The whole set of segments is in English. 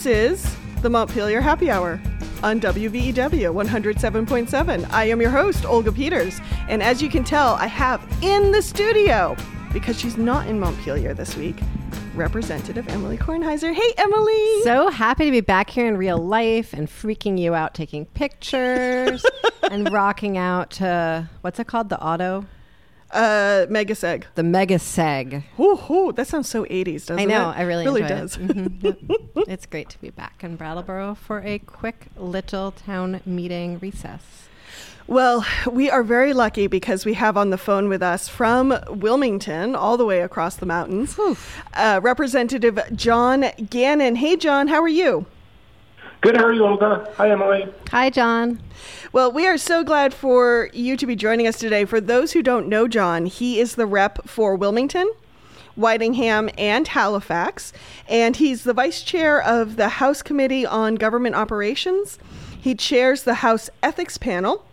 This is the Montpelier Happy Hour on WVEW 107.7. I am your host, Olga Peters, and as you can tell, I have in the studio, because she's not in Montpelier this week, Representative Emilie Kornheiser. Hey, Emilie! So happy to be back here in real life and freaking you out taking pictures and rocking out to what's it called? The auto? Uh, Mega Seg. The Mega Seg. Ooh, ooh, that sounds so 80s, doesn't it? I know, I really, really enjoy does. It. Mhm, yep. it's great to be back in Brattleboro for a quick little town meeting recess. Well, we are very lucky because we have on the phone with us from Wilmington, all the way across the mountains, uh, Representative John Gannon. Hey, John, how are you? Good. How are you, Olga? Hi, Emilie. Hi, John. Well, we are so glad for you to be joining us today. For those who don't know John, he is the rep for Wilmington, Whitingham, and Halifax, and he's the vice chair of the House Committee on Government Operations. He chairs the House Ethics Panel.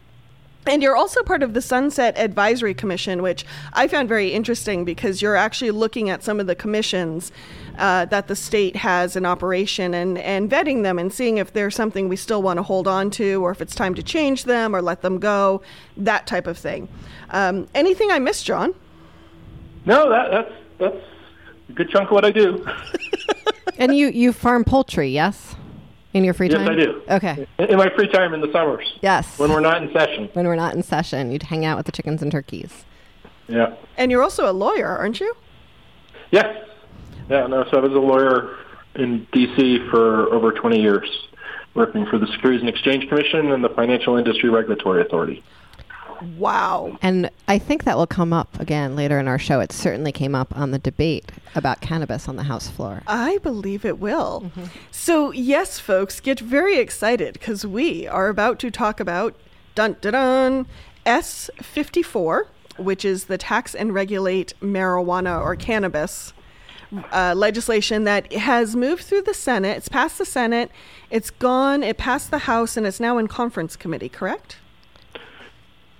And you're also part of the Sunset Advisory Commission, which I found very interesting because you're actually looking at some of the commissions uh, that the state has in operation and, and vetting them and seeing if there's something we still want to hold on to or if it's time to change them or let them go, that type of thing. Um, anything I missed, John? No, that, that's that's a good chunk of what I do. And you, you farm poultry, yes? In your free time? yes, time? I do. Okay. In, in my free time in the summers. Yes. When we're not in session. When we're not in session, you'd hang out with the chickens and turkeys. Yeah. And you're also a lawyer, aren't you? Yes. Yeah. No. So I was a lawyer in D.C. for over 20 years, working for the Securities and Exchange Commission and the Financial Industry Regulatory Authority. Wow. And I think that will come up again later in our show. It certainly came up on the debate about cannabis on the House floor. I believe it will. Mm-hmm. So, yes, folks, get very excited because we are about to talk about dun dun dun S54, which is the tax and regulate marijuana or cannabis uh, legislation that has moved through the Senate. It's passed the Senate, it's gone, it passed the House, and it's now in conference committee, correct?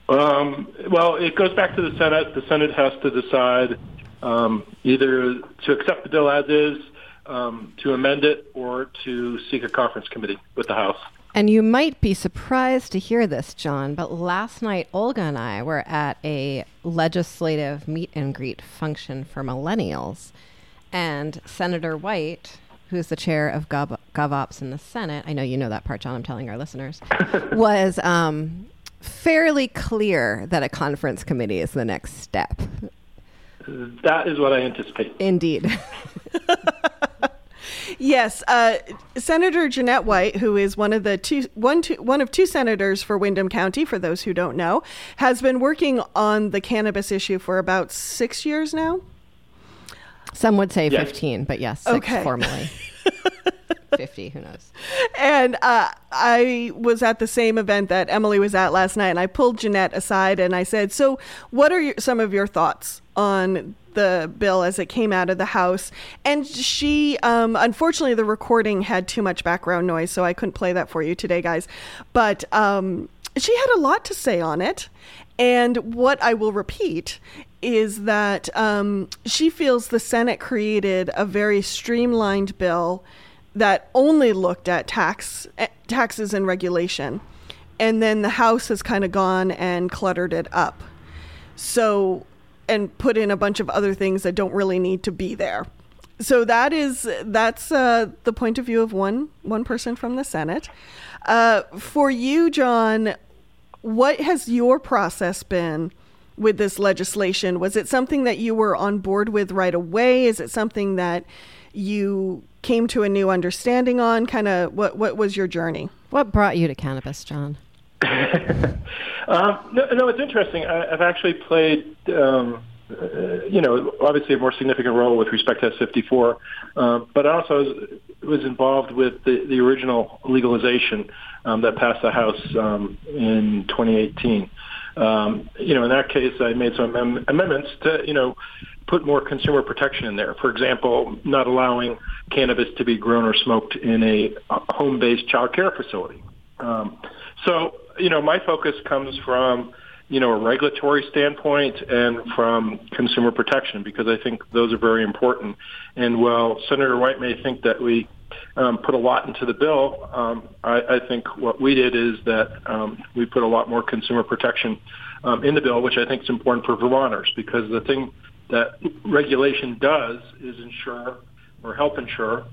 Um, well, it goes back to the Senate. The Senate has to decide um, either to accept the bill as is, um, to amend it, or to seek a conference committee with the House. And you might be surprised to hear this, John, but last night Olga and I were at a legislative meet and greet function for millennials. And Senator White, who's the chair of Gov- GovOps in the Senate, I know you know that part, John, I'm telling our listeners, was um, fairly clear that a conference committee is the next step. That is what I anticipate. Indeed. Yes, uh, Senator Jeanette White, who is one of the two, one, two, one of two senators for Windham County, for those who don't know, has been working on the cannabis issue for about six years now. Some would say Yes. 15, but yes, six Okay. formally. 50, who knows? And uh, I was at the same event that Emilie was at last night, and I pulled Jeanette aside and I said, "So, what are your, some of your thoughts on the bill as it came out of the House?" And she, um, unfortunately, the recording had too much background noise, so I couldn't play that for you today, guys. But um, she had a lot to say on it, and what I will repeat is that um, she feels the Senate created a very streamlined bill that only looked at tax eh, taxes and regulation, and then the House has kind of gone and cluttered it up. So, and put in a bunch of other things that don't really need to be there. So that is that's uh, the point of view of one one person from the Senate. Uh, for you, John, what has your process been with this legislation? Was it something that you were on board with right away? Is it something that you came to a new understanding on? Kind of what what was your journey? What brought you to cannabis, John? Um, no, no, it's interesting. I, I've actually played, um, uh, you know, obviously a more significant role with respect to S54, um, but I also was, was involved with the, the original legalization um, that passed the House um, in 2018. Um, you know, in that case, I made some amem- amendments to, you know, put more consumer protection in there. For example, not allowing cannabis to be grown or smoked in a home-based child care facility. Um, so, you know, my focus comes from, you know, a regulatory standpoint and from consumer protection because I think those are very important. And while Senator White may think that we um, put a lot into the bill. Um, I, I think what we did is that um, we put a lot more consumer protection um, in the bill, which I think is important for Vermonters because the thing that regulation does is ensure or help ensure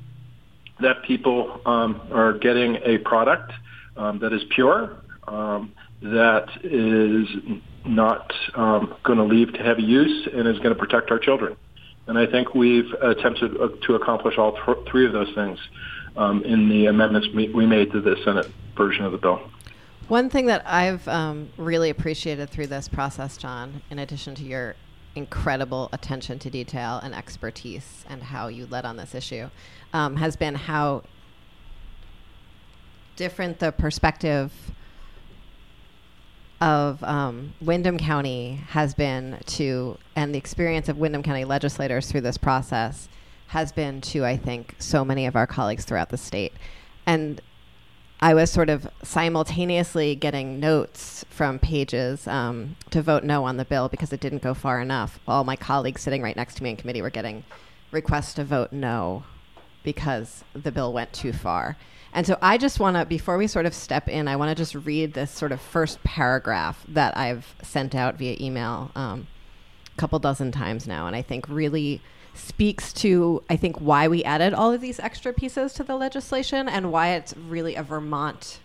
that people um, are getting a product um, that is pure, um, that is not um, going to lead to heavy use, and is going to protect our children. And I think we've attempted uh, to accomplish all th- three of those things um, in the amendments we, made to the Senate version of the bill. One thing that I've um, really appreciated through this process, John, in addition to your incredible attention to detail and expertise and how you led on this issue, um, has been how different the perspective of um, Windham County has been to, and the experience of Windham County legislators through this process has been to, I think, so many of our colleagues throughout the state. And I was sort of simultaneously getting notes from pages um, to vote no on the bill because it didn't go far enough. All my colleagues sitting right next to me in committee were getting requests to vote no because the bill went too far. And so I just want to, before we sort of step in, I want to just read this sort of first paragraph that I've sent out via email um, a couple dozen times now. And I think really speaks to, I think, why we added all of these extra pieces to the legislation and why it's really a Vermont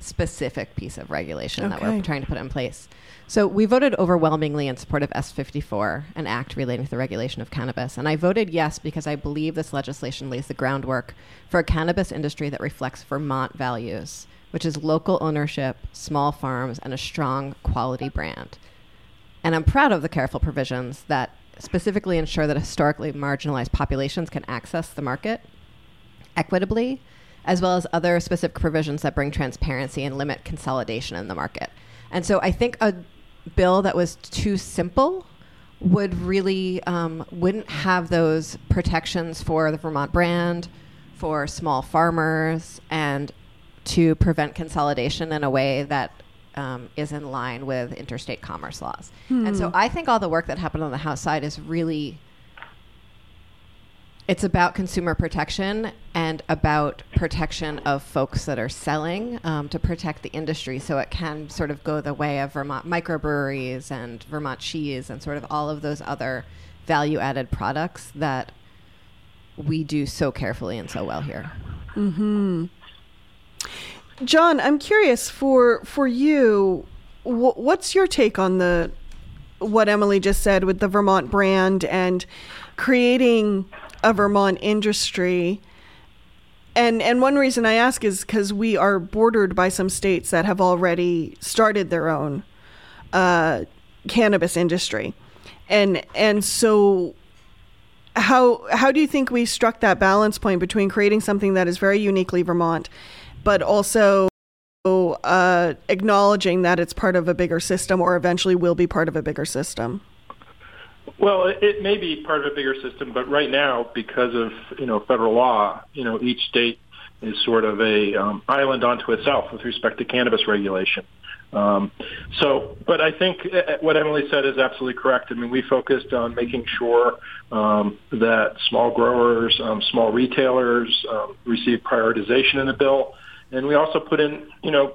specific piece of regulation that we're trying to put in place. So we voted overwhelmingly in support of S54, an act relating to the regulation of cannabis. And I voted yes because I believe this legislation lays the groundwork for a cannabis industry that reflects Vermont values, which is local ownership, small farms, and a strong quality brand. And I'm proud of the careful provisions that specifically ensure that historically marginalized populations can access the market equitably, as well as other specific provisions that bring transparency and limit consolidation in the market. And so I think a bill that was too simple would really um, wouldn't have those protections for the Vermont brand, for small farmers, and to prevent consolidation in a way that um, is in line with interstate commerce laws. Hmm. And so I think all the work that happened on the House side is really it's about consumer protection and about protection of folks that are selling um, to protect the industry so it can sort of go the way of Vermont microbreweries and Vermont cheese and sort of all of those other value added products that we do so carefully and so well here. Mm-hmm. John, I'm curious for for you, wh- what's your take on the what Emilie just said with the Vermont brand and creating a Vermont industry. And and one reason I ask is because we are bordered by some states that have already started their own uh, cannabis industry, and and so how how do you think we struck that balance point between creating something that is very uniquely Vermont, but also uh, acknowledging that it's part of a bigger system or eventually will be part of a bigger system? Well, it, may be part of a bigger system, but right now, because of you know federal law, you know each state is sort of a um, island unto itself with respect to cannabis regulation. Um, so, but I think uh, uh, what Emilie said is absolutely correct. I mean, we focused on making sure um, that small growers, um, small retailers um, receive prioritization in the bill, and we also put in, you know,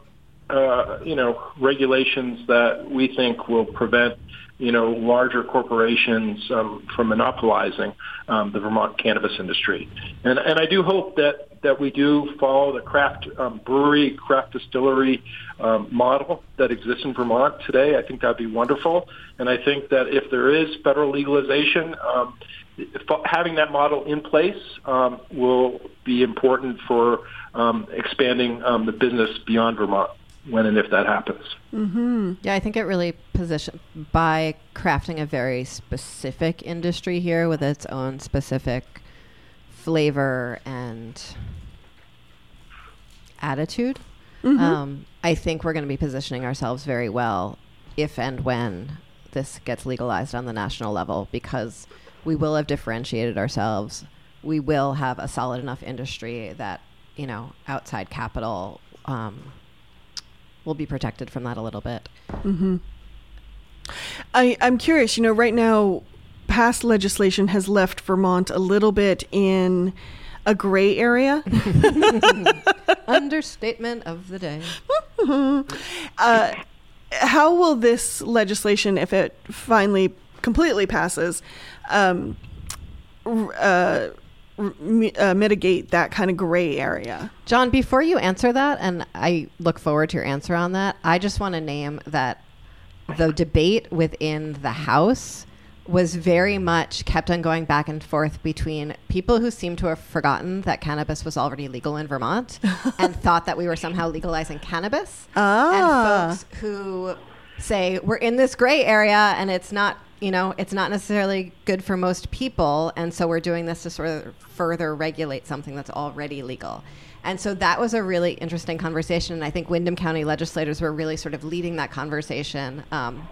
uh, you know, regulations that we think will prevent you know, larger corporations um, from monopolizing um, the Vermont cannabis industry. And, and I do hope that, that we do follow the craft um, brewery, craft distillery um, model that exists in Vermont today. I think that'd be wonderful. And I think that if there is federal legalization, um, having that model in place um, will be important for um, expanding um, the business beyond Vermont when and if that happens. Mm-hmm. Yeah, I think it really position by crafting a very specific industry here with its own specific flavor and attitude. Mm-hmm. Um, I think we're going to be positioning ourselves very well if and when this gets legalized on the national level because we will have differentiated ourselves. We will have a solid enough industry that you know outside capital um, will be protected from that a little bit. Mm-hmm. I, I'm curious, you know, right now, past legislation has left Vermont a little bit in a gray area. Understatement of the day. uh, how will this legislation, if it finally completely passes, um, uh, uh, mitigate that kind of gray area? John, before you answer that, and I look forward to your answer on that, I just want to name that the debate within the House was very much kept on going back and forth between people who seemed to have forgotten that cannabis was already legal in Vermont and thought that we were somehow legalizing cannabis, ah. and folks who say we're in this gray area and it's not you know it's not necessarily good for most people and so we're doing this to sort of further regulate something that's already legal and so that was a really interesting conversation and i think Windham county legislators were really sort of leading that conversation um,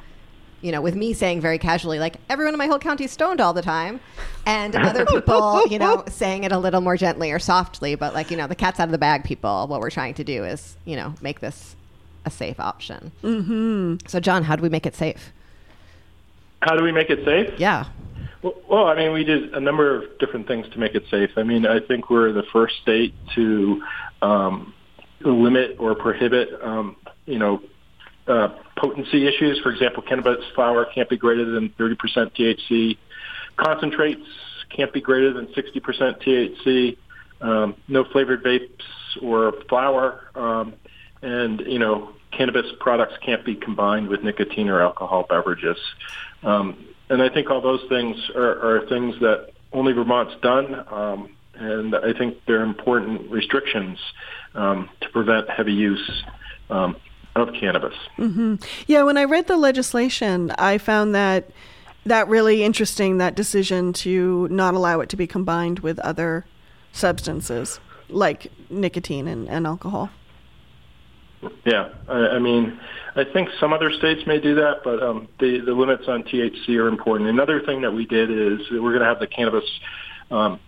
you know, with me saying very casually, like, everyone in my whole county is stoned all the time. And other people, you know, saying it a little more gently or softly, but like, you know, the cat's out of the bag people. What we're trying to do is, you know, make this a safe option. Mm-hmm. So, John, how do we make it safe? How do we make it safe? Yeah. Well, well, I mean, we did a number of different things to make it safe. I mean, I think we're the first state to um, limit or prohibit, um, you know, uh, potency issues. For example, cannabis flower can't be greater than 30% THC. Concentrates can't be greater than 60% THC. Um, no flavored vapes or flower. Um, and, you know, cannabis products can't be combined with nicotine or alcohol beverages. Um, and I think all those things are, are things that only Vermont's done. Um, and I think they're important restrictions um, to prevent heavy use um, of cannabis. Mm-hmm. Yeah, when I read the legislation, I found that that really interesting. That decision to not allow it to be combined with other substances like nicotine and, and alcohol. Yeah, I, I mean, I think some other states may do that, but um, the the limits on THC are important. Another thing that we did is we're going to have the cannabis um,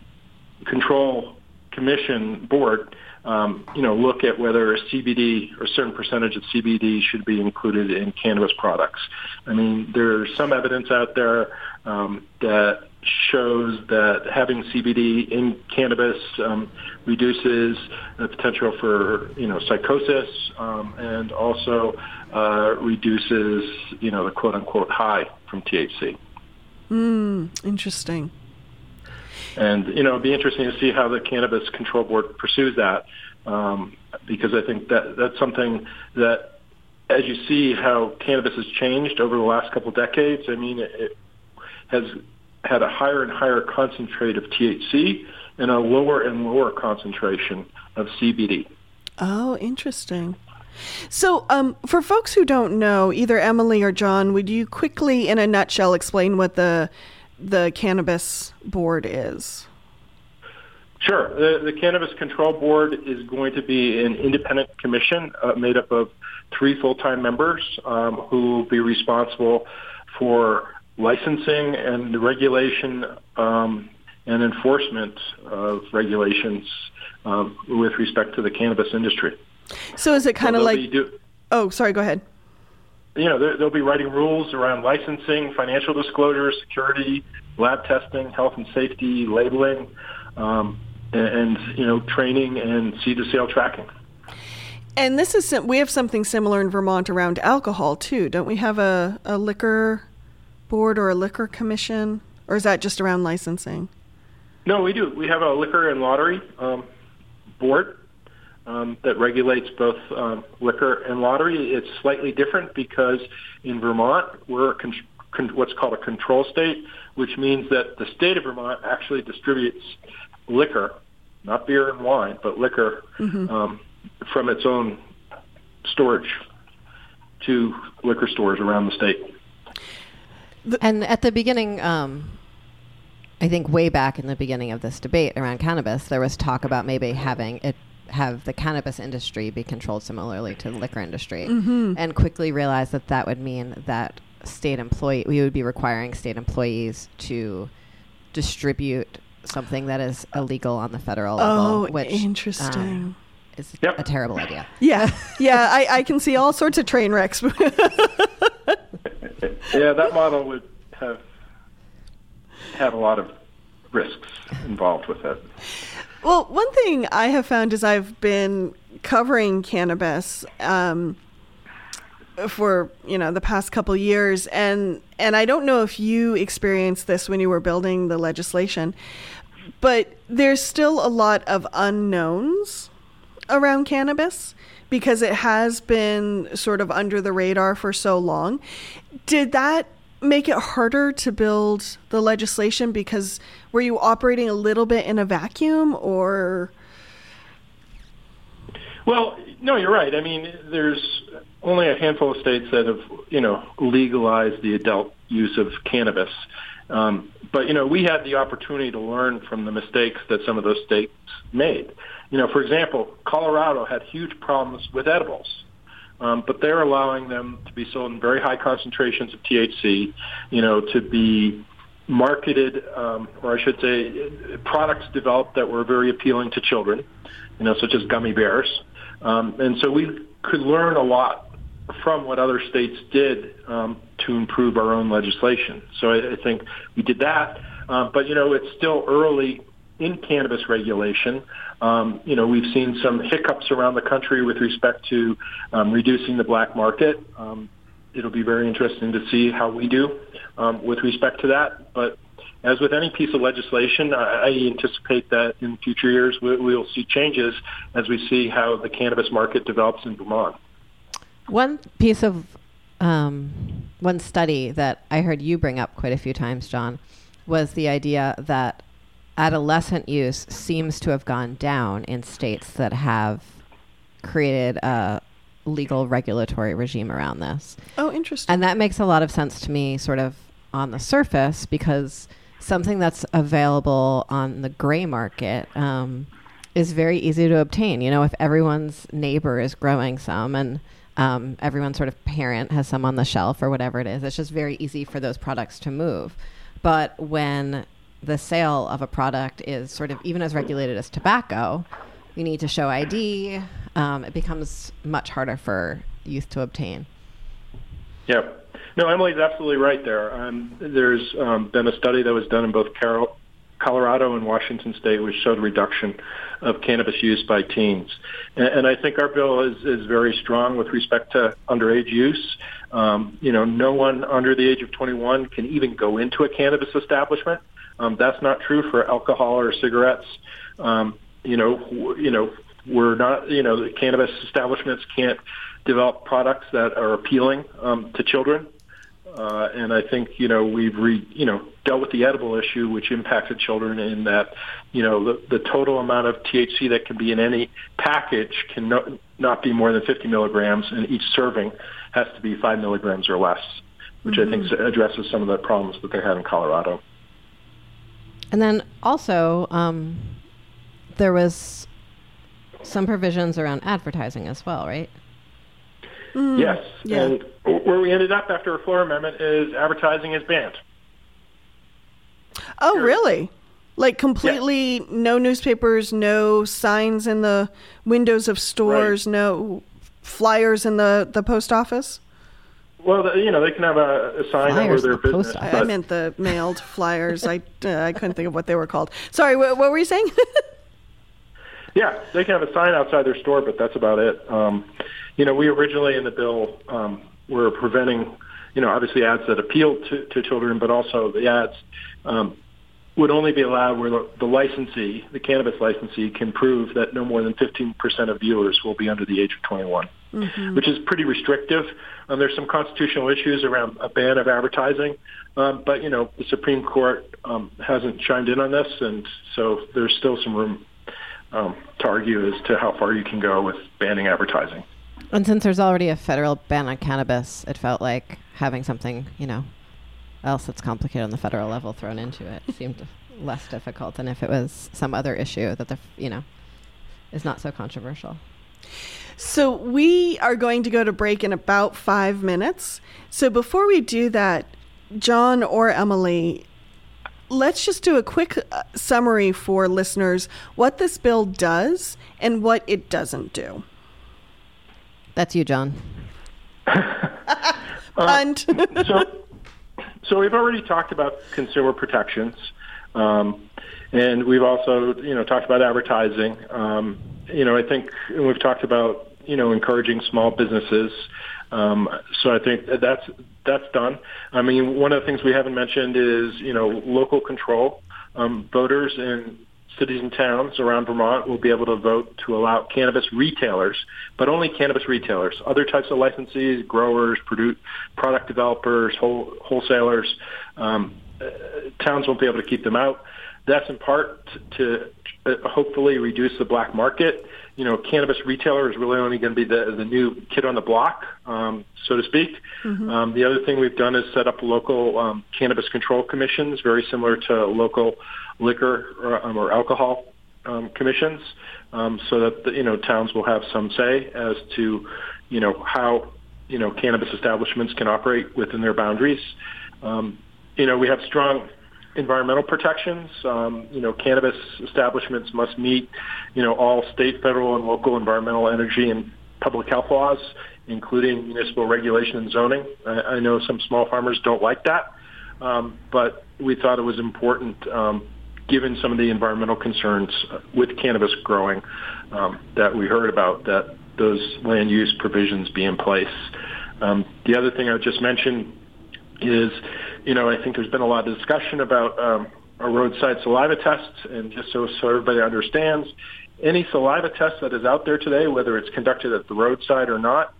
control commission board um, you know, look at whether a CBD or a certain percentage of CBD should be included in cannabis products. I mean, there's some evidence out there um, that shows that having CBD in cannabis um, reduces the potential for you know psychosis um, and also uh, reduces you know the quote unquote high from THC. Hmm. Interesting. And you know, it'd be interesting to see how the Cannabis Control Board pursues that, um, because I think that that's something that, as you see how cannabis has changed over the last couple of decades, I mean, it, it has had a higher and higher concentrate of THC and a lower and lower concentration of CBD. Oh, interesting. So, um, for folks who don't know, either Emilie or John, would you quickly, in a nutshell, explain what the the cannabis board is? Sure. The, the Cannabis Control Board is going to be an independent commission uh, made up of three full-time members um, who will be responsible for licensing and regulation um, and enforcement of regulations um, with respect to the cannabis industry. So is it kind so of like? Do, oh, sorry. Go ahead you know, they'll be writing rules around licensing, financial disclosure, security, lab testing, health and safety, labeling, um, and, and, you know, training and seed to sale tracking. And this is we have something similar in Vermont around alcohol too, don't we? Have a, a liquor board or a liquor commission, or is that just around licensing? No, we do. We have a liquor and lottery um, board um, that regulates both um, liquor and lottery. It's slightly different because in Vermont we're con- con- what's called a control state, which means that the state of Vermont actually distributes liquor, not beer and wine, but liquor mm-hmm. um, from its own storage to liquor stores around the state. And at the beginning, um, I think way back in the beginning of this debate around cannabis, there was talk about maybe having it have the cannabis industry be controlled similarly to the liquor industry, mm-hmm. and quickly realized that that would mean that state employee we would be requiring state employees to distribute something that is illegal on the federal level. Oh, which, interesting. Um, is yep. a terrible idea. Yeah, yeah, I, I can see all sorts of train wrecks. yeah, that model would have have a lot of risks involved with it. Well, one thing I have found is I've been covering cannabis um, for you know the past couple years, and and I don't know if you experienced this when you were building the legislation, but there's still a lot of unknowns around cannabis because it has been sort of under the radar for so long. Did that make it harder to build the legislation because were you operating a little bit in a vacuum or? Well no you're right. I mean there's only a handful of states that have you know legalized the adult use of cannabis. Um, but you know we had the opportunity to learn from the mistakes that some of those states made. You know for example colorado had huge problems with edibles um, but they're allowing them to be sold in very high concentrations of THC, you know, to be marketed, um, or I should say, products developed that were very appealing to children, you know, such as gummy bears. Um, and so we could learn a lot from what other states did um, to improve our own legislation. So I, I think we did that. Um, but, you know, it's still early in cannabis regulation. Um, you know, we've seen some hiccups around the country with respect to um, reducing the black market. Um, it'll be very interesting to see how we do um, with respect to that. But as with any piece of legislation, I, anticipate that in future years we, we'll see changes as we see how the cannabis market develops in Vermont. One piece of um, one study that I heard you bring up quite a few times, John, was the idea that adolescent use seems to have gone down in states that have created a legal regulatory regime around this. Oh, interesting. And that makes a lot of sense to me, sort of on the surface, because something that's available on the gray market um, is very easy to obtain. You know, if everyone's neighbor is growing some and um, everyone's sort of parent has some on the shelf or whatever it is, it's just very easy for those products to move. But when the sale of a product is sort of even as regulated as tobacco, you need to show ID. Um, it becomes much harder for youth to obtain. Yeah. No, Emilie's absolutely right there. Um, there's um, been a study that was done in both Carol, Colorado and Washington State, which showed reduction of cannabis use by teens. And, and I think our bill is, is very strong with respect to underage use. Um, you know, no one under the age of 21 can even go into a cannabis establishment. Um, that's not true for alcohol or cigarettes. Um, you know, you know, we're not, you know, cannabis establishments can't develop products that are appealing um, to children. Uh, and I think you know we've re, you know dealt with the edible issue, which impacted children in that you know the, the total amount of THC that can be in any package can no, not be more than 50 milligrams, and each serving has to be five milligrams or less, which mm-hmm. I think addresses some of the problems that they had in Colorado. And then also, um, there was some provisions around advertising as well, right? Mm, yes. Yeah. And where we ended up after a floor amendment is advertising is banned. Oh, really? Like completely yeah. no newspapers, no signs in the windows of stores, right. no flyers in the, the post office? Well, you know, they can have a, a sign flyers over their business. I, I meant the mailed flyers. I uh, I couldn't think of what they were called. Sorry, what, what were you saying? yeah, they can have a sign outside their store, but that's about it. Um, you know, we originally in the bill um, were preventing, you know, obviously ads that appeal to, to children, but also the ads um, would only be allowed where the, the licensee, the cannabis licensee, can prove that no more than 15% of viewers will be under the age of 21, mm-hmm. which is pretty restrictive. Um, there's some constitutional issues around a ban of advertising, um, but you know the Supreme Court um, hasn't chimed in on this, and so there's still some room um, to argue as to how far you can go with banning advertising. And since there's already a federal ban on cannabis, it felt like having something, you know, else that's complicated on the federal level thrown into it seemed less difficult than if it was some other issue that the you know is not so controversial. So we are going to go to break in about five minutes. So before we do that, John or Emilie, let's just do a quick uh, summary for listeners what this bill does and what it doesn't do. That's you, John. uh, so, so we've already talked about consumer protections, um, and we've also you know talked about advertising. Um, you know, I think we've talked about you know encouraging small businesses. Um, so I think that's that's done. I mean, one of the things we haven't mentioned is you know local control. Um, voters in cities and towns around Vermont will be able to vote to allow cannabis retailers, but only cannabis retailers. Other types of licensees, growers, produce, product developers, whole, wholesalers, um, uh, towns won't be able to keep them out. That's in part to, to uh, hopefully reduce the black market. You know, cannabis retailer is really only going to be the, the new kid on the block, um, so to speak. Mm-hmm. Um, the other thing we've done is set up local um, cannabis control commissions, very similar to local liquor or, um, or alcohol um, commissions, um, so that the, you know towns will have some say as to you know how you know cannabis establishments can operate within their boundaries. Um, you know, we have strong environmental protections. Um, you know, cannabis establishments must meet, you know, all state, federal, and local environmental, energy, and public health laws, including municipal regulation and zoning. I, I know some small farmers don't like that, um, but we thought it was important, um, given some of the environmental concerns with cannabis growing um, that we heard about, that those land use provisions be in place. Um, the other thing I just mentioned is, you know, I think there's been a lot of discussion about um, a roadside saliva tests, and just so, so everybody understands, any saliva test that is out there today, whether it's conducted at the roadside or not,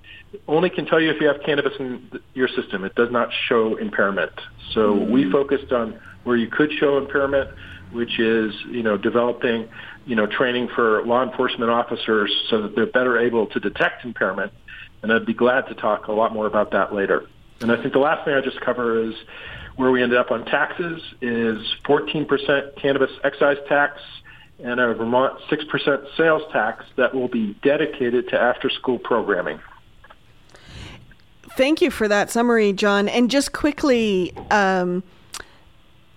only can tell you if you have cannabis in your system. It does not show impairment. So mm-hmm. we focused on where you could show impairment, which is you know developing you know training for law enforcement officers so that they're better able to detect impairment. And I'd be glad to talk a lot more about that later. And I think the last thing I just cover is where we ended up on taxes is 14% cannabis excise tax and a Vermont 6% sales tax that will be dedicated to after school programming. Thank you for that summary, John. And just quickly, um,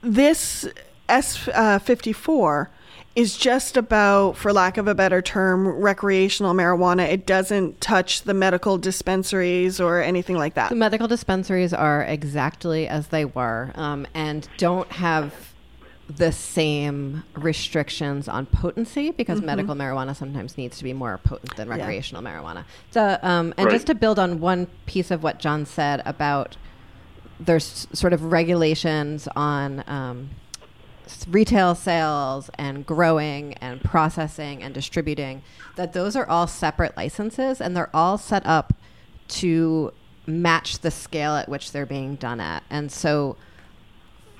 this S54 uh, is just about, for lack of a better term, recreational marijuana. It doesn't touch the medical dispensaries or anything like that. The medical dispensaries are exactly as they were um, and don't have the same restrictions on potency because mm-hmm. medical marijuana sometimes needs to be more potent than recreational yeah. marijuana. So, um, and right. just to build on one piece of what John said about there's sort of regulations on. Um, retail sales and growing and processing and distributing, that those are all separate licenses and they're all set up to match the scale at which they're being done at. And so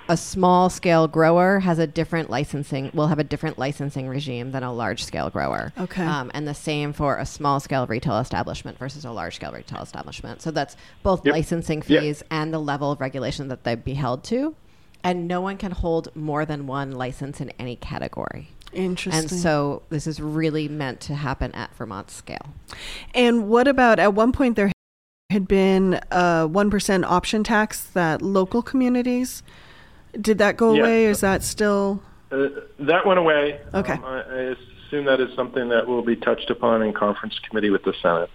a small scale grower has a different licensing will have a different licensing regime than a large scale grower okay um, and the same for a small scale retail establishment versus a large scale retail establishment so that's both yep. licensing fees yep. and the level of regulation that they'd be held to and no one can hold more than one license in any category. Interesting. And so this is really meant to happen at Vermont scale. And what about at one point there had been a 1% option tax that local communities did that go away? Is that still uh, that went away. Okay. Um, I, I assume that is something that will be touched upon in conference committee with the Senate.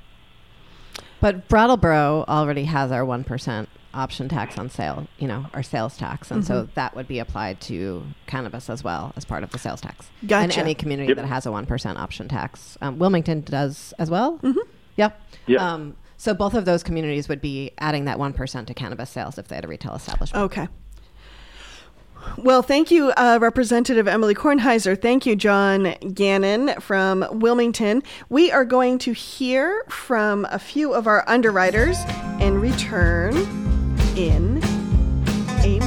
But Brattleboro already has our 1% option tax on sale, you know, or sales tax, and mm-hmm. so that would be applied to cannabis as well as part of the sales tax. Gotcha. And any community yep. that has a one percent option tax, um, Wilmington does as well. Mm-hmm. Yep. Yep. Um, so both of those communities would be adding that one percent to cannabis sales if they had a retail establishment. Okay. Well, thank you, uh, Representative Emilie Kornheiser. Thank you, John Gannon from Wilmington. We are going to hear from a few of our underwriters and return in a.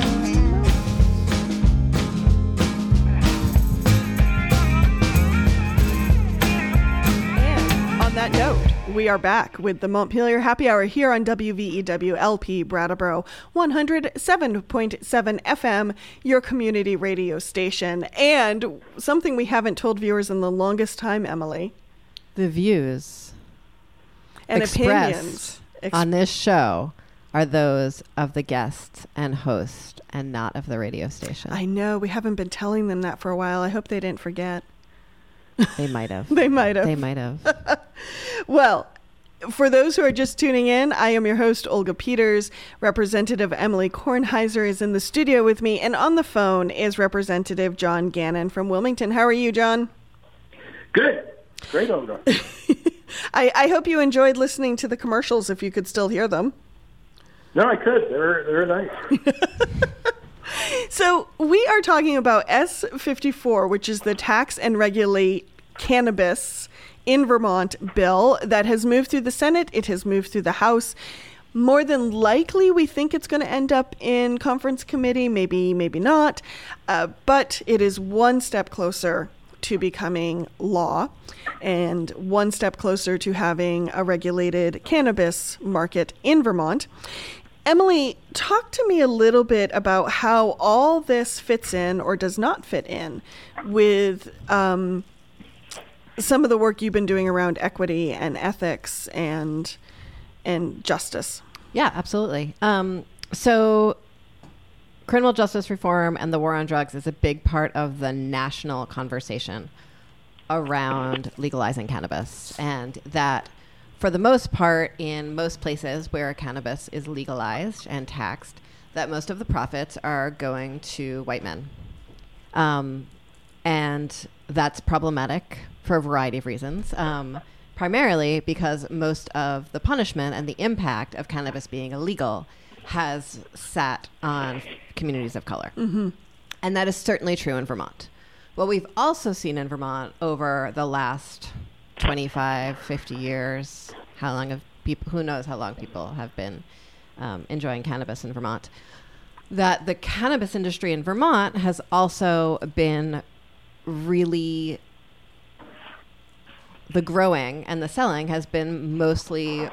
And on that note, we are back with the Montpelier Happy Hour here on WVEWLP Brattleboro 107.7 FM, your community radio station. And something we haven't told viewers in the longest time, Emilie. The views and opinions on this show are those of the guests and host and not of the radio station. I know. We haven't been telling them that for a while. I hope they didn't forget. They might have. they might have. They might have. well, for those who are just tuning in, I am your host, Olga Peters. Representative Emilie Kornheiser is in the studio with me, and on the phone is Representative John Gannon from Wilmington. How are you, John? Good. Great, Olga. I, I hope you enjoyed listening to the commercials if you could still hear them. No, I could. They're, they're nice. So, we are talking about S54, which is the Tax and Regulate Cannabis in Vermont bill that has moved through the Senate, it has moved through the House. More than likely, we think it's going to end up in conference committee, maybe, maybe not. Uh, but it is one step closer to becoming law and one step closer to having a regulated cannabis market in Vermont. Emilie, talk to me a little bit about how all this fits in or does not fit in with um, some of the work you've been doing around equity and ethics and and justice. Yeah, absolutely. Um, so, criminal justice reform and the war on drugs is a big part of the national conversation around legalizing cannabis, and that for the most part, in most places where cannabis is legalized and taxed, that most of the profits are going to white men. Um, and that's problematic for a variety of reasons. Um, primarily because most of the punishment and the impact of cannabis being illegal has sat on communities of color. Mm-hmm. And that is certainly true in Vermont. What we've also seen in Vermont over the last 25, 50 years, how long have people, who knows how long people have been um, enjoying cannabis in Vermont, that the cannabis industry in Vermont has also been really the growing and the selling has been mostly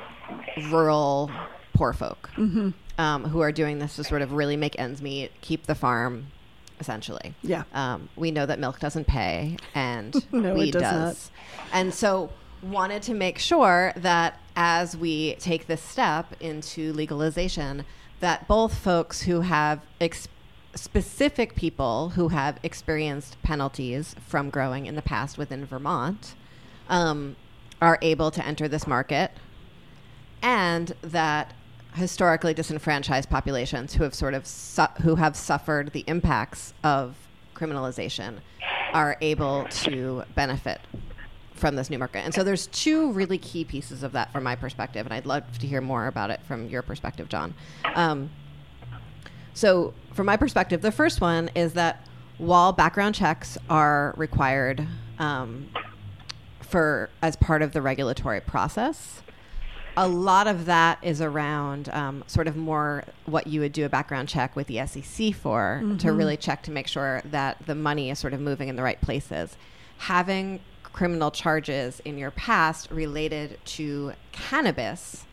rural poor folk Mm-hmm. um, who are doing this to sort of really make ends meet, keep the farm, essentially. Yeah. Um, we know that milk doesn't pay, and No, it weed does does. And so, wanted to make sure that as we take this step into legalization, that both folks who have ex- specific people who have experienced penalties from growing in the past within Vermont um, are able to enter this market, and that historically disenfranchised populations who have sort of su- who have suffered the impacts of criminalization are able to benefit from this new market. And so there's two really key pieces of that from my perspective, and I'd love to hear more about it from your perspective, John. Um, so, from my perspective, the first one is that while background checks are required um, for as part of the regulatory process, a lot of that is around um, sort of more what you would do a background check with the SEC for to really check to make sure that the money is sort of moving in the right places. Having criminal charges in your past related to cannabis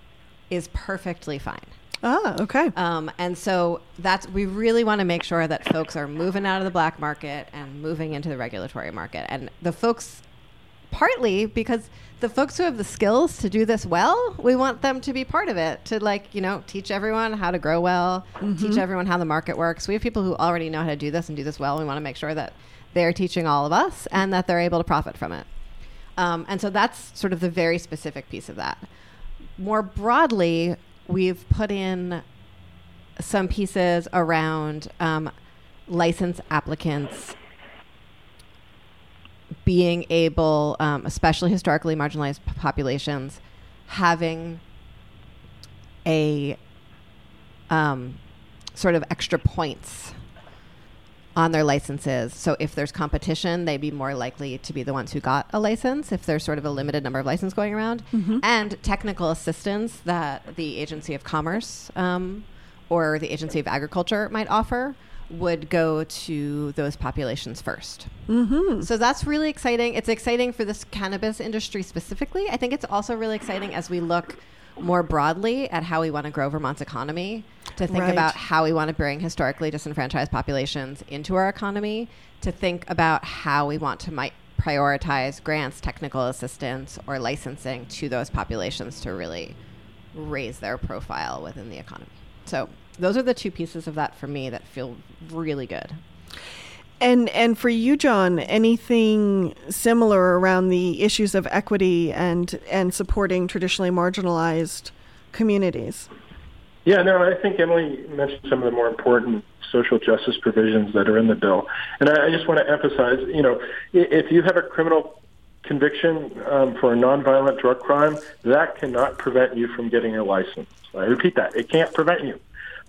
is perfectly fine. Ah, okay. Um, and so that's we really want to make sure that folks are moving out of the black market and moving into the regulatory market. And the folks, partly because the folks who have the skills to do this well, we want them to be part of it to like you know teach everyone how to grow well, teach everyone how the market works. We have people who already know how to do this and do this well. We want to make sure that they're teaching all of us and that they're able to profit from it. Um, and so that's sort of the very specific piece of that. More broadly, we've put in some pieces around um, license applicants being able, um, especially historically marginalized populations, having a um, sort of extra points on their licenses. So if there's competition, they'd be more likely to be the ones who got a license if there's sort of a limited number of licenses going around. And technical assistance that the Agency of Commerce um, or the Agency of Agriculture might offer would go to those populations 1st Mm-hmm. So that's really exciting. It's exciting for this cannabis industry specifically. I think it's also really exciting as we look more broadly at how we want to grow Vermont's economy, to think Right. about how we want to bring historically disenfranchised populations into our economy, to think about how we want to might prioritize grants, technical assistance, or licensing to those populations to really raise their profile within the economy. So those are the two pieces of that for me that feel really good. And and for you, John, anything similar around the issues of equity and and supporting traditionally marginalized communities? Yeah, no, I think Emilie mentioned some of the more important social justice provisions that are in the bill, and I, I just want to emphasize, you know, if you have a criminal conviction um, for a nonviolent drug crime, that cannot prevent you from getting a license. I repeat that; it can't prevent you.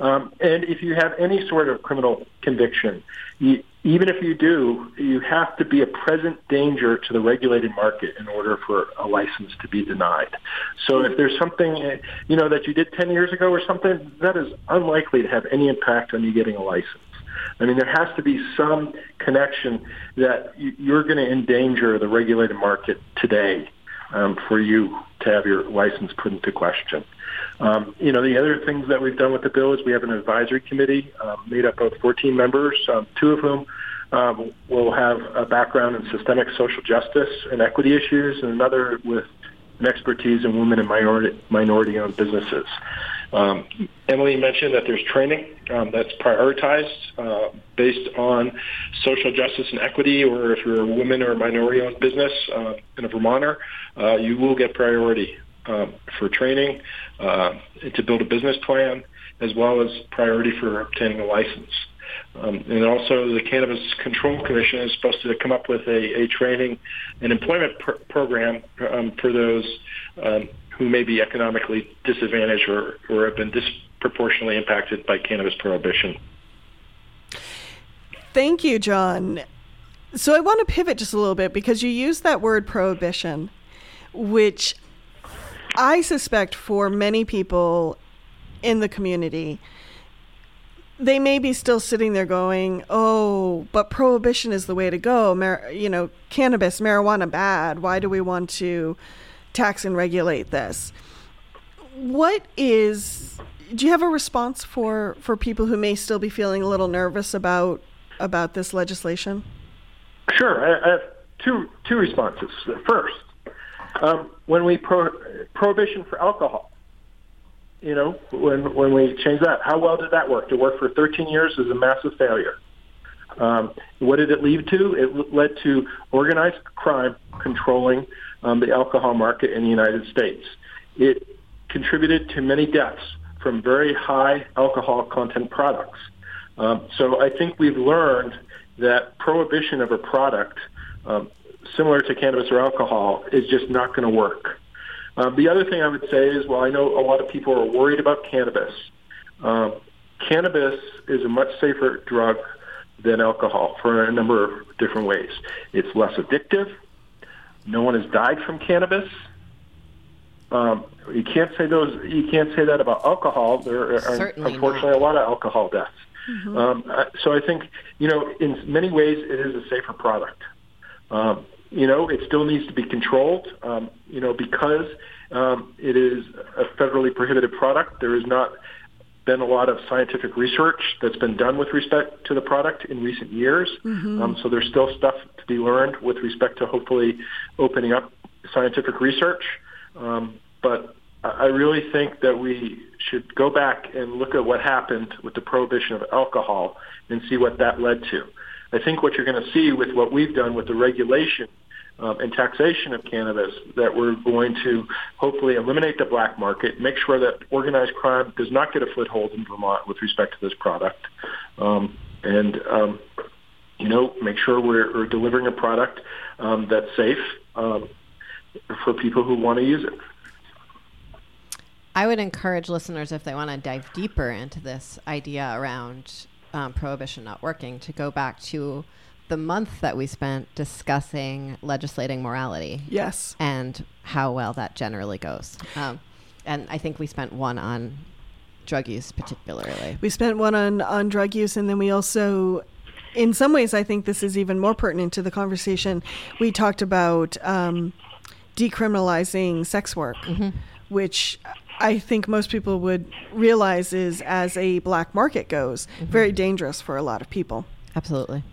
Um, and if you have any sort of criminal conviction, you, even if you do, you have to be a present danger to the regulated market in order for a license to be denied. So if there's something, eh, you know, that you did 10 years ago or something, that is unlikely to have any impact on you getting a license. I mean, there has to be some connection that you're going to endanger the regulated market today um, for you to have your license put into question. Um, you know, the other things that we've done with the bill is we have an advisory committee um, made up of 14 members, um, two of whom um, will have a background in systemic social justice and equity issues, and another with an expertise in women and minority minority-owned businesses. Um, Emilie mentioned that there's training um, that's prioritized uh, based on social justice and equity, or if you're a woman or a minority-owned business uh, and a Vermonter, uh, you will get priority um, for training, uh, to build a business plan, as well as priority for obtaining a license. Um, and also, the Cannabis Control Commission is supposed to come up with a, a training and employment pr- program um, for those um, who may be economically disadvantaged or, or have been disproportionately impacted by cannabis prohibition. Thank you, John. So I want to pivot just a little bit because you used that word prohibition, which I suspect for many people in the community, they may be still sitting there going, "Oh, but prohibition is the way to go. Mar- you know, cannabis, marijuana, bad. Why do we want to tax and regulate this?" What is? Do you have a response for for people who may still be feeling a little nervous about about this legislation? Sure, I, I have two two responses. First, um, when we pro- prohibition for alcohol, you know, when when we changed that, how well did that work? It worked for 13 years as a massive failure. Um, what did it lead to? It led to organized crime controlling um, the alcohol market in the United States. It contributed to many deaths from very high alcohol content products. Um, so I think we've learned that prohibition of a product um, similar to cannabis or alcohol is just not going to work. Um, the other thing I would say is, well, I know a lot of people are worried about cannabis. Um, cannabis is a much safer drug than alcohol for a number of different ways. It's less addictive. No one has died from cannabis. Um, you can't say those. You can't say that about alcohol. There are Certainly unfortunately not. a lot of alcohol deaths. Mm-hmm. Um, uh, so I think you know, in many ways, it is a safer product. Um, you know, it still needs to be controlled. Um, you know, because um, it is a federally prohibited product. There has not been a lot of scientific research that's been done with respect to the product in recent years. Mm-hmm. Um, so there's still stuff to be learned with respect to hopefully opening up scientific research. Um, but I really think that we should go back and look at what happened with the prohibition of alcohol and see what that led to. I think what you're going to see with what we've done with the regulation um, and taxation of cannabis that we're going to hopefully eliminate the black market, make sure that organized crime does not get a foothold in Vermont with respect to this product, um, and um, you know make sure we're, we're delivering a product um, that's safe um, for people who want to use it. I would encourage listeners, if they want to dive deeper into this idea around um, prohibition not working, to go back to the month that we spent discussing legislating morality. Yes. And how well that generally goes. Um, and I think we spent one on drug use particularly. We spent one on, on drug use, and then we also, in some ways, I think this is even more pertinent to the conversation. We talked about um, decriminalizing sex work, mm-hmm. which I think most people would realize is, as a black market goes, mm-hmm. very dangerous for a lot of people. Absolutely.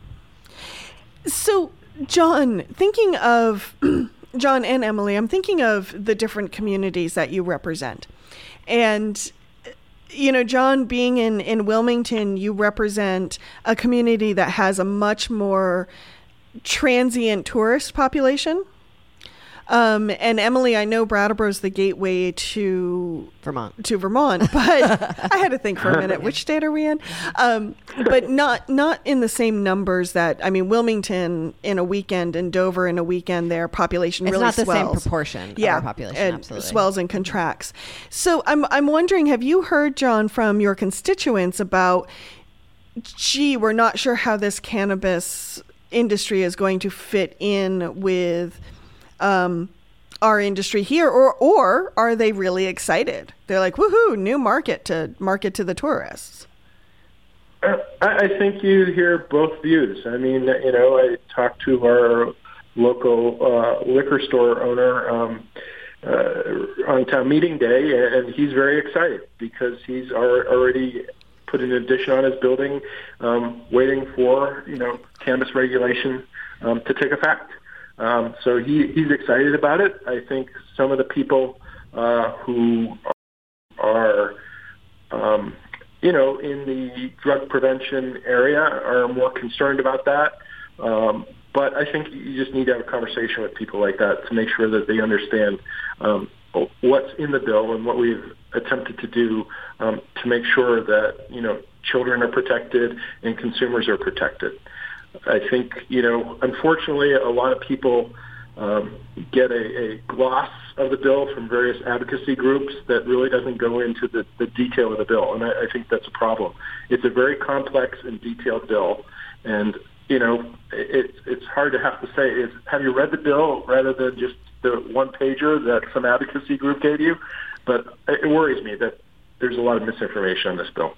So, John, thinking of John and Emilie, I'm thinking of the different communities that you represent. And you know, John, being in, in Wilmington, you represent a community that has a much more transient tourist population. Um, and Emilie, I know Brattleboro's the gateway to Vermont. to Vermont, but I had to think for a minute. Which state are we in? Um, but not not in the same numbers that I mean, Wilmington in a weekend and Dover in a weekend, their population It's really not the same swells. proportion of yeah, population. and absolutely. swells and contracts. So I'm I'm wondering, have you heard, John, from your constituents about? Gee, we're not sure how this cannabis industry is going to fit in with um, our industry here, or or are they really excited? They're like, "Woohoo! New market to market to the tourists." I, I think you hear both views. I mean, you know, I talked to our local uh, liquor store owner um, uh, on town meeting day, and he's very excited because he's al- already put an addition on his building, um, waiting for you know cannabis regulation um, to take effect. Um, so he, he's excited about it. I think some of the people uh, who are um, you know, in the drug prevention area are more concerned about that. Um, but I think you just need to have a conversation with people like that to make sure that they understand um, what's in the bill and what we've attempted to do um, to make sure that, you know, children are protected and consumers are protected. I think, you know, unfortunately, a lot of people um, get a, a gloss of the bill from various advocacy groups that really doesn't go into the, the detail of the bill, and I, I think that's a problem. It's a very complex and detailed bill, and you know it, it's hard to have to say is have you read the bill rather than just the one pager that some advocacy group gave you. But it worries me that there's a lot of misinformation on this bill.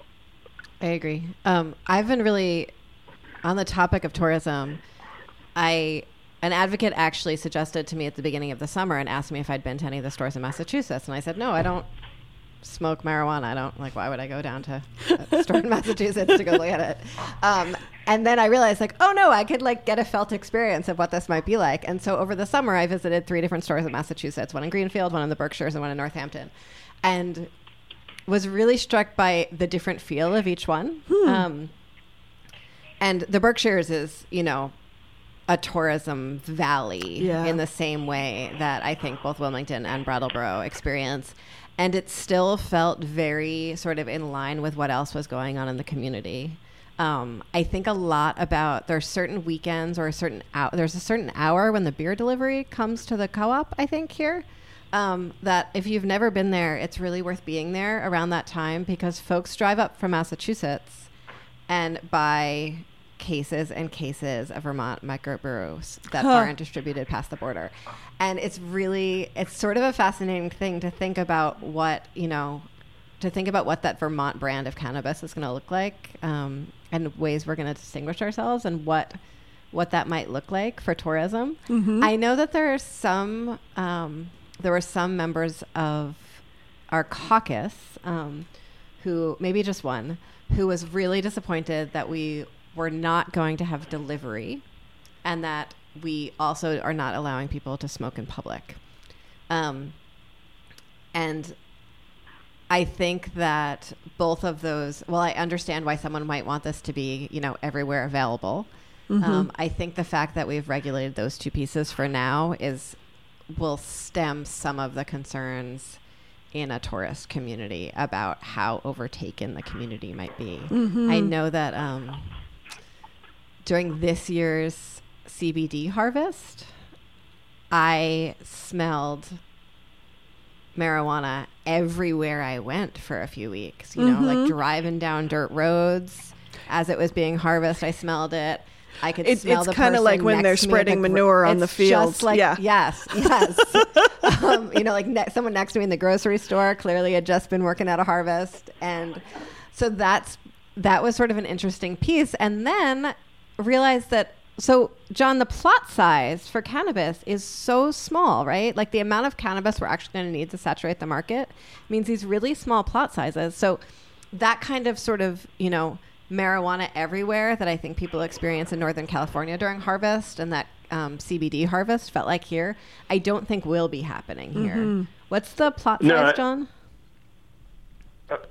I agree. Um, I've been really on the topic of tourism. I an advocate actually suggested to me at the beginning of the summer and asked me if I'd been to any of the stores in Massachusetts, and I said no, I don't smoke marijuana. I don't like. Why would I go down to a store in Massachusetts to go look at it? Um, and then I realized, like, oh no, I could like get a felt experience of what this might be like. And so over the summer, I visited three different stores in Massachusetts: one in Greenfield, one in the Berkshires, and one in Northampton. And was really struck by the different feel of each one. Um, and the Berkshires is, you know, a tourism valley Yeah. in the same way that I think both Wilmington and Brattleboro experience. And it still felt very sort of in line with what else was going on in the community. Um, I think a lot about there's certain weekends or a certain hour. There's a certain hour when the beer delivery comes to the co-op. I think here um, that if you've never been there, it's really worth being there around that time because folks drive up from Massachusetts and buy cases and cases of Vermont microbrews that Huh. aren't distributed past the border. And it's really, it's sort of a fascinating thing to think about what, you know, to think about what that Vermont brand of cannabis is going to look like um, and ways we're going to distinguish ourselves and what what that might look like for tourism. I know that there are some um, there were some members of our caucus um, who maybe just one who was really disappointed that we were not going to have delivery and that we also are not allowing people to smoke in public. Um, and I think that both of those, well, I understand why someone might want this to be, you know, everywhere available. Um, I think the fact that we've regulated those two pieces for now is will stem some of the concerns in a tourist community about how overtaken the community might be. I know that um, during this year's CBD harvest, I smelled marijuana everywhere I went for a few weeks. You know, like driving down dirt roads as it was being harvested, I smelled it. I could It- smell it's the kinda like when they're to me at spreading the gro- manure on the fields. Just like, Yeah. Yes, yes. um, you know, like ne- someone next to me in the grocery store clearly had just been working at a harvest, and so that's that was sort of an interesting piece. And then realized that so John, the plot size for cannabis is so small, right? Like the amount of cannabis we're actually going to need to saturate the market means these really small plot sizes. So that kind of sort of you know marijuana everywhere that I think people experience in Northern California during harvest and that um, CBD harvest felt like here, I don't think will be happening here. What's the plot No, size, I- John?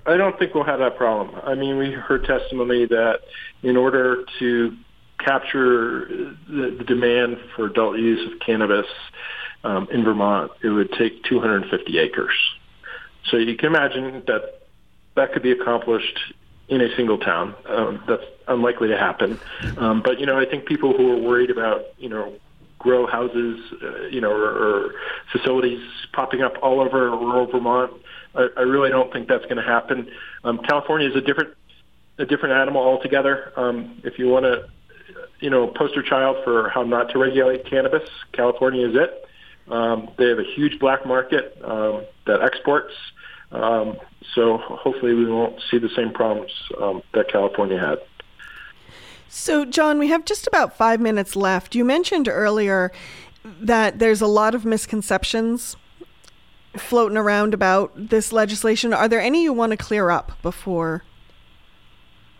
I don't think we'll have that problem. I mean, we heard testimony that in order to capture the, the demand for adult use of cannabis um, in Vermont, it would take 250 acres. So you can imagine that that could be accomplished in a single town. Um, that's unlikely to happen. Um, but you know, I think people who are worried about you know grow houses, uh, you know, or, or facilities popping up all over rural Vermont, I, I really don't think that's going to happen. Um, California is a different a different animal altogether. Um, if you want to, you know, poster child for how not to regulate cannabis, California is it. Um, they have a huge black market um, that exports. Um, so hopefully we won't see the same problems um, that California had. So, John, we have just about five minutes left. You mentioned earlier that there's a lot of misconceptions floating around about this legislation. Are there any you want to clear up before?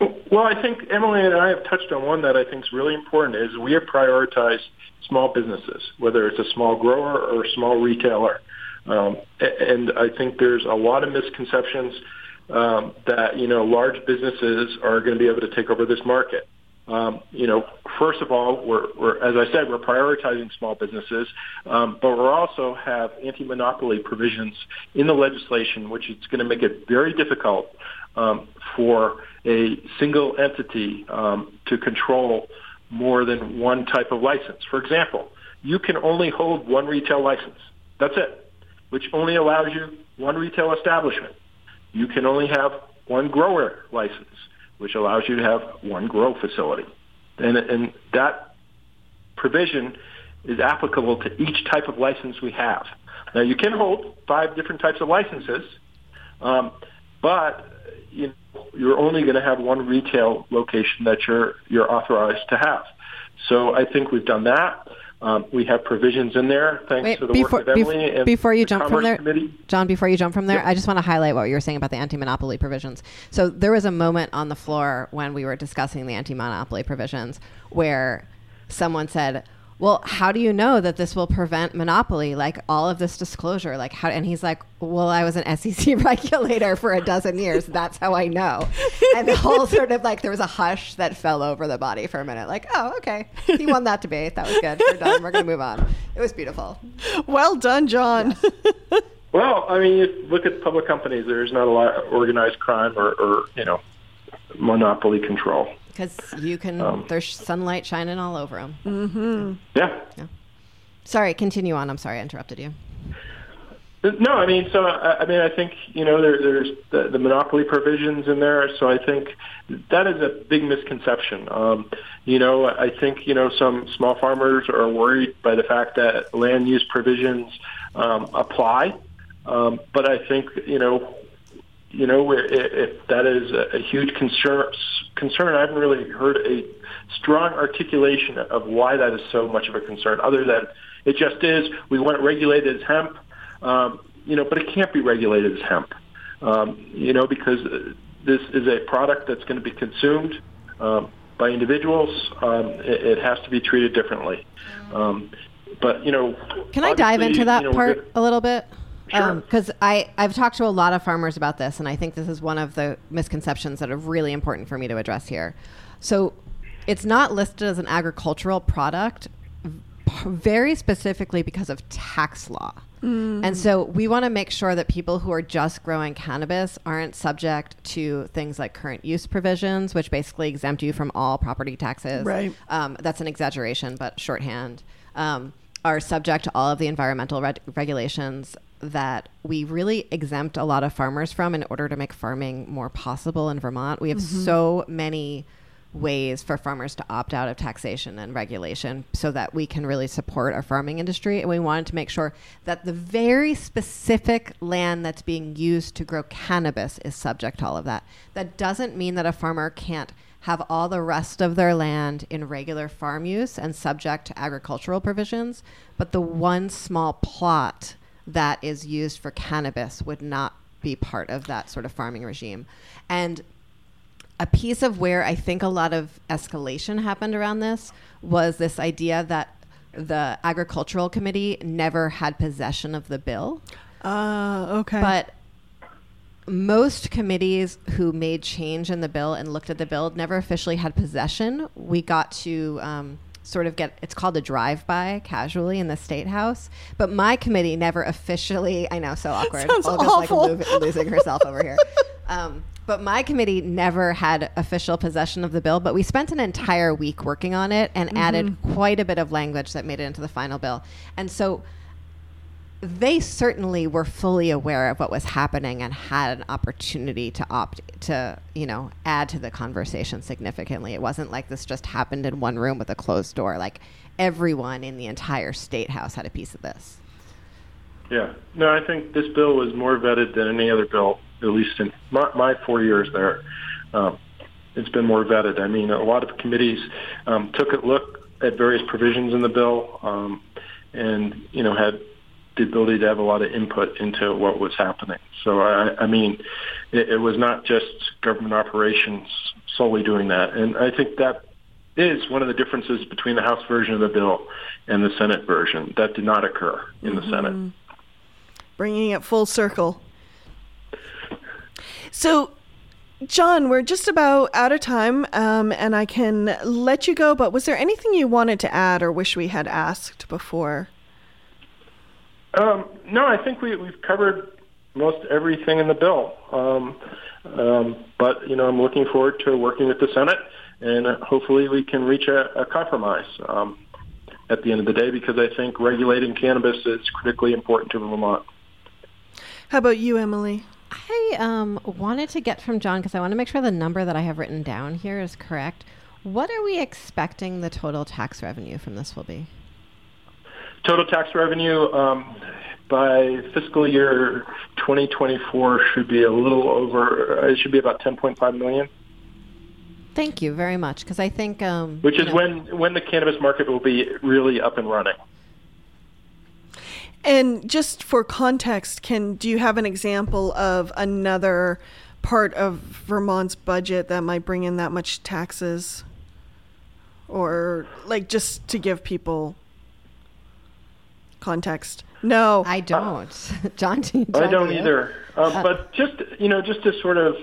Well, I think Emilie and I have touched on one that I think is really important is we have prioritized small businesses, whether it's a small grower or a small retailer. Um, and I think there's a lot of misconceptions um, that you know large businesses are going to be able to take over this market. Um, you know, first of all, we're, we're as I said, we're prioritizing small businesses, um, but we also have anti-monopoly provisions in the legislation, which is going to make it very difficult um, for a single entity um, to control more than one type of license. For example, you can only hold one retail license. That's it which only allows you one retail establishment. You can only have one grower license, which allows you to have one grow facility. And, and that provision is applicable to each type of license we have. Now, you can hold five different types of licenses, um, but you you're only going to have one retail location that you're you're authorized to have. So I think we've done that. Um, we have provisions in there, thanks Wait, to the before, work of Emilie before, and before you the jump Commerce from there, Committee. John. Before you jump from there, yep. I just want to highlight what you were saying about the anti-monopoly provisions. So there was a moment on the floor when we were discussing the anti-monopoly provisions where someone said, well, how do you know that this will prevent monopoly? Like all of this disclosure, like how? And he's like, well, I was an SEC regulator for a dozen years. That's how I know. And the whole sort of like there was a hush that fell over the body for a minute. Like, oh, okay, he won that debate. That was good. We're done. We're gonna move on. It was beautiful. Well done, John. Yes. well, I mean, you look at public companies. There's not a lot of organized crime or, or you know, monopoly control. Because you can, um, there's sunlight shining all over them. Mm-hmm. Yeah. yeah. Sorry, continue on. I'm sorry I interrupted you. No, I mean, so I mean, I think you know there, there's the, the monopoly provisions in there, so I think that is a big misconception. Um, you know, I think you know some small farmers are worried by the fact that land use provisions um, apply, um, but I think you know you know, if that is a huge concern, concern, I haven't really heard a strong articulation of why that is so much of a concern, other than it just is. We want it regulated as hemp, um, you know, but it can't be regulated as hemp, um, you know, because this is a product that's going to be consumed um, by individuals. Um, it, it, has to be treated differently. Um, but you know, can I dive into that you know, part a little bit? Because sure. um, I I've talked to a lot of farmers about this, and I think this is one of the misconceptions that are really important for me to address here. So, it's not listed as an agricultural product, very specifically because of tax law. Mm. And so we want to make sure that people who are just growing cannabis aren't subject to things like current use provisions, which basically exempt you from all property taxes. Right. Um, that's an exaggeration, but shorthand. Um, are subject to all of the environmental reg- regulations that we really exempt a lot of farmers from in order to make farming more possible in Vermont. We have mm-hmm. so many ways for farmers to opt out of taxation and regulation so that we can really support our farming industry. And we wanted to make sure that the very specific land that's being used to grow cannabis is subject to all of that. That doesn't mean that a farmer can't have all the rest of their land in regular farm use and subject to agricultural provisions, but the one small plot that is used for cannabis would not be part of that sort of farming regime. And a piece of where I think a lot of escalation happened around this was this idea that the agricultural committee never had possession of the bill. Uh, okay. But most committees who made change in the bill and looked at the bill never officially had possession. We got to um, sort of get it's called a drive-by casually in the state house, but my committee never officially. I know, so awkward. Sounds Olga's awful. like lo- losing herself over here. Um, but my committee never had official possession of the bill, but we spent an entire week working on it and added quite a bit of language that made it into the final bill. And so they certainly were fully aware of what was happening and had an opportunity to opt to you know add to the conversation significantly it wasn't like this just happened in one room with a closed door like everyone in the entire state house had a piece of this Yeah. No, I think this bill was more vetted than any other bill, at least in my, my four years there. Um, it's been more vetted. I mean, a lot of committees um, took a look at various provisions in the bill um, and, you know, had the ability to have a lot of input into what was happening. So, I, I mean, it, it was not just government operations solely doing that. And I think that is one of the differences between the House version of the bill and the Senate version. That did not occur in the Senate. bringing it full circle. So, John, we're just about out of time, um, and I can let you go. But was there anything you wanted to add or wish we had asked before? Um, no, I think we, we've covered most everything in the bill. Um, um, but you know, I'm looking forward to working with the Senate, and uh, hopefully we can reach a, a compromise um, at the end of the day because I think regulating cannabis is critically important to Vermont. How about you, Emilie? i um, wanted to get from john because i want to make sure the number that i have written down here is correct what are we expecting the total tax revenue from this will be Total tax revenue um, by fiscal year 2024 should be a little over. uh, It should be about 10.5 million, thank you very much because i think um, which is know- when when the cannabis market will be really up and running. And just for context, can do you have an example of another part of Vermont's budget that might bring in that much taxes? Or like just to give people context? No. i don't john, do- I don't do either. Um, but just you know, just to sort of,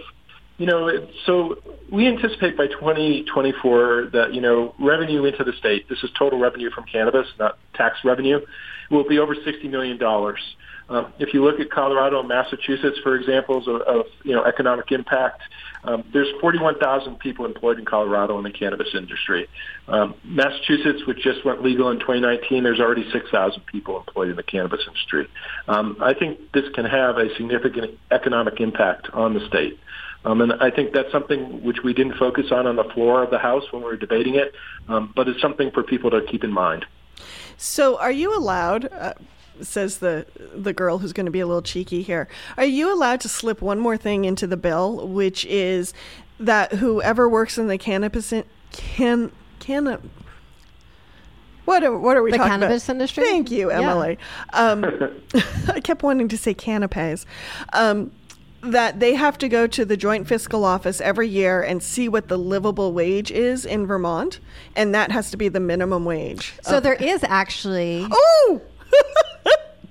you know, it- so we anticipate by 2024 that you know revenue into the state. This is total revenue from cannabis, not tax revenue. Will be over 60 million dollars. Um, if you look at Colorado and Massachusetts, for examples of, of you know economic impact, um, there's 41,000 people employed in Colorado in the cannabis industry. Um, Massachusetts, which just went legal in 2019, there's already 6,000 people employed in the cannabis industry. Um, I think this can have a significant economic impact on the state. Um, and I think that's something which we didn't focus on on the floor of the House when we were debating it, um, but it's something for people to keep in mind. So, are you allowed? Uh, says the the girl who's going to be a little cheeky here. Are you allowed to slip one more thing into the bill, which is that whoever works in the cannabis in, can can what are, what are we The talking cannabis about? industry? Thank you, Yeah. Emilie. Um, I kept wanting to say canapes. Um, that they have to go to the joint fiscal office every year and see what the livable wage is in Vermont, and that has to be the minimum wage. so there is actually Oh,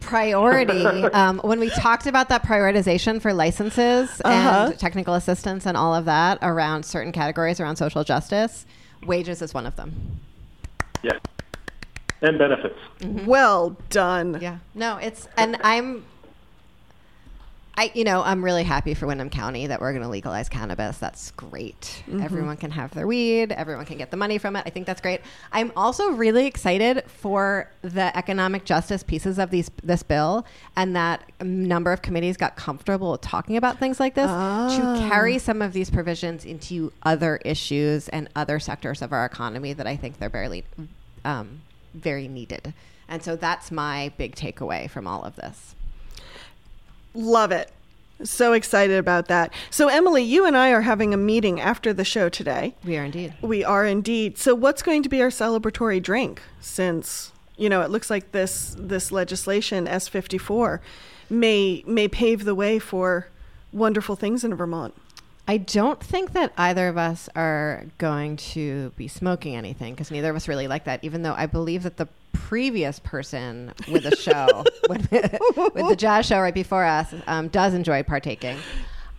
priority um, when we talked about that prioritization for licenses Uh-huh. and technical assistance and all of that around certain categories around social justice wages is one of them Yeah. And benefits. well done. yeah no it's and i'm I, you know, I'm really happy for Windham County that we're going to legalize cannabis. That's great. Everyone can have their weed. Everyone can get the money from it. I think that's great. I'm also really excited for the economic justice pieces of these this bill, and that a number of committees got comfortable with talking about things like this to carry some of these provisions into other issues and other sectors of our economy that I think they're barely, um, very needed. And so that's my big takeaway from all of this. Love it. So excited about that. So, Emilie, you and I are having a meeting after the show today. We are indeed. We are indeed. So, what's going to be our celebratory drink? Since you know, it looks like this this legislation S fifty four may may pave the way for wonderful things in Vermont. I don't think that either of us are going to be smoking anything because neither of us really like that. Even though I believe that the previous person with the show, with, with the jazz show right before us, um, does enjoy partaking.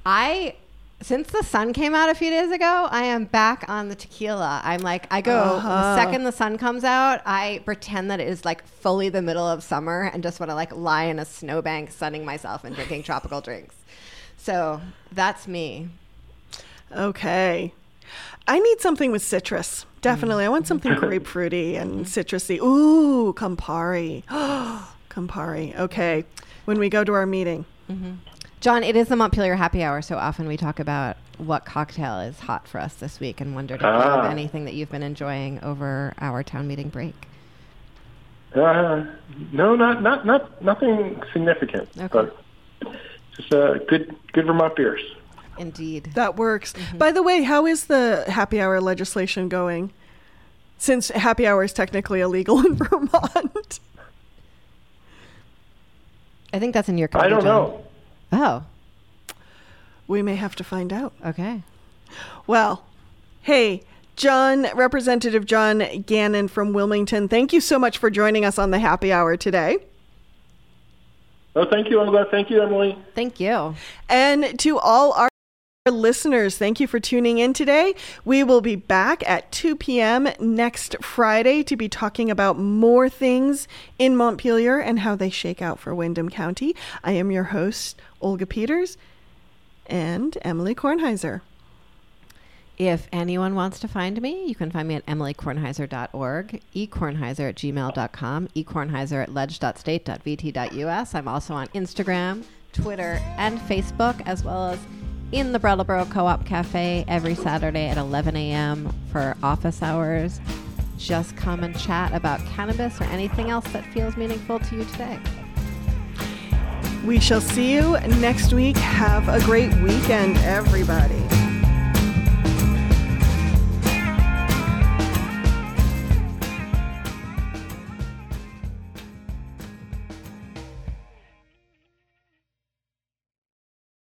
I since the sun came out a few days ago, I am back on the tequila. I'm like, I go Uh-huh. the second the sun comes out, I pretend that it is like fully the middle of summer and just want to like lie in a snowbank, sunning myself and drinking tropical drinks. So that's me. Okay. I need something with citrus. Definitely. I want something grapefruity and citrusy. Ooh, Campari. Campari. Okay. When we go to our meeting. John, it is the Montpelier happy hour, so often we talk about what cocktail is hot for us this week and wondered if you have Ah. anything that you've been enjoying over our town meeting break. Uh, no, not not not nothing significant, Okay. but just uh, good good Vermont beers. Indeed. That works. Mm-hmm. By the way, how is the happy hour legislation going? Since happy hour is technically illegal in Vermont. I think that's in your I don't know. Oh, We may have to find out. okay. Well, hey, John, Representative John Gannon from Wilmington, thank you so much for joining us on the happy hour today. Oh, thank you, Olga. Thank you, Emilie. Thank you. And to all our listeners, thank you for tuning in today. We will be back at 2 p.m. next Friday to be talking about more things in Montpelier and how they shake out for Windham County. I am your host, Olga Peters, and Emilie Kornheiser. If anyone wants to find me, you can find me at emilykornheiser.org, ekornheiser at gmail.com, ekornheiser at ledge.state.vt.us. I'm also on Instagram, Twitter, and Facebook, as well as in the Brattleboro Co-op Cafe every Saturday at 11 a.m. for office hours. Just come and chat about cannabis or anything else that feels meaningful to you today. We shall see you next week. Have a great weekend, everybody.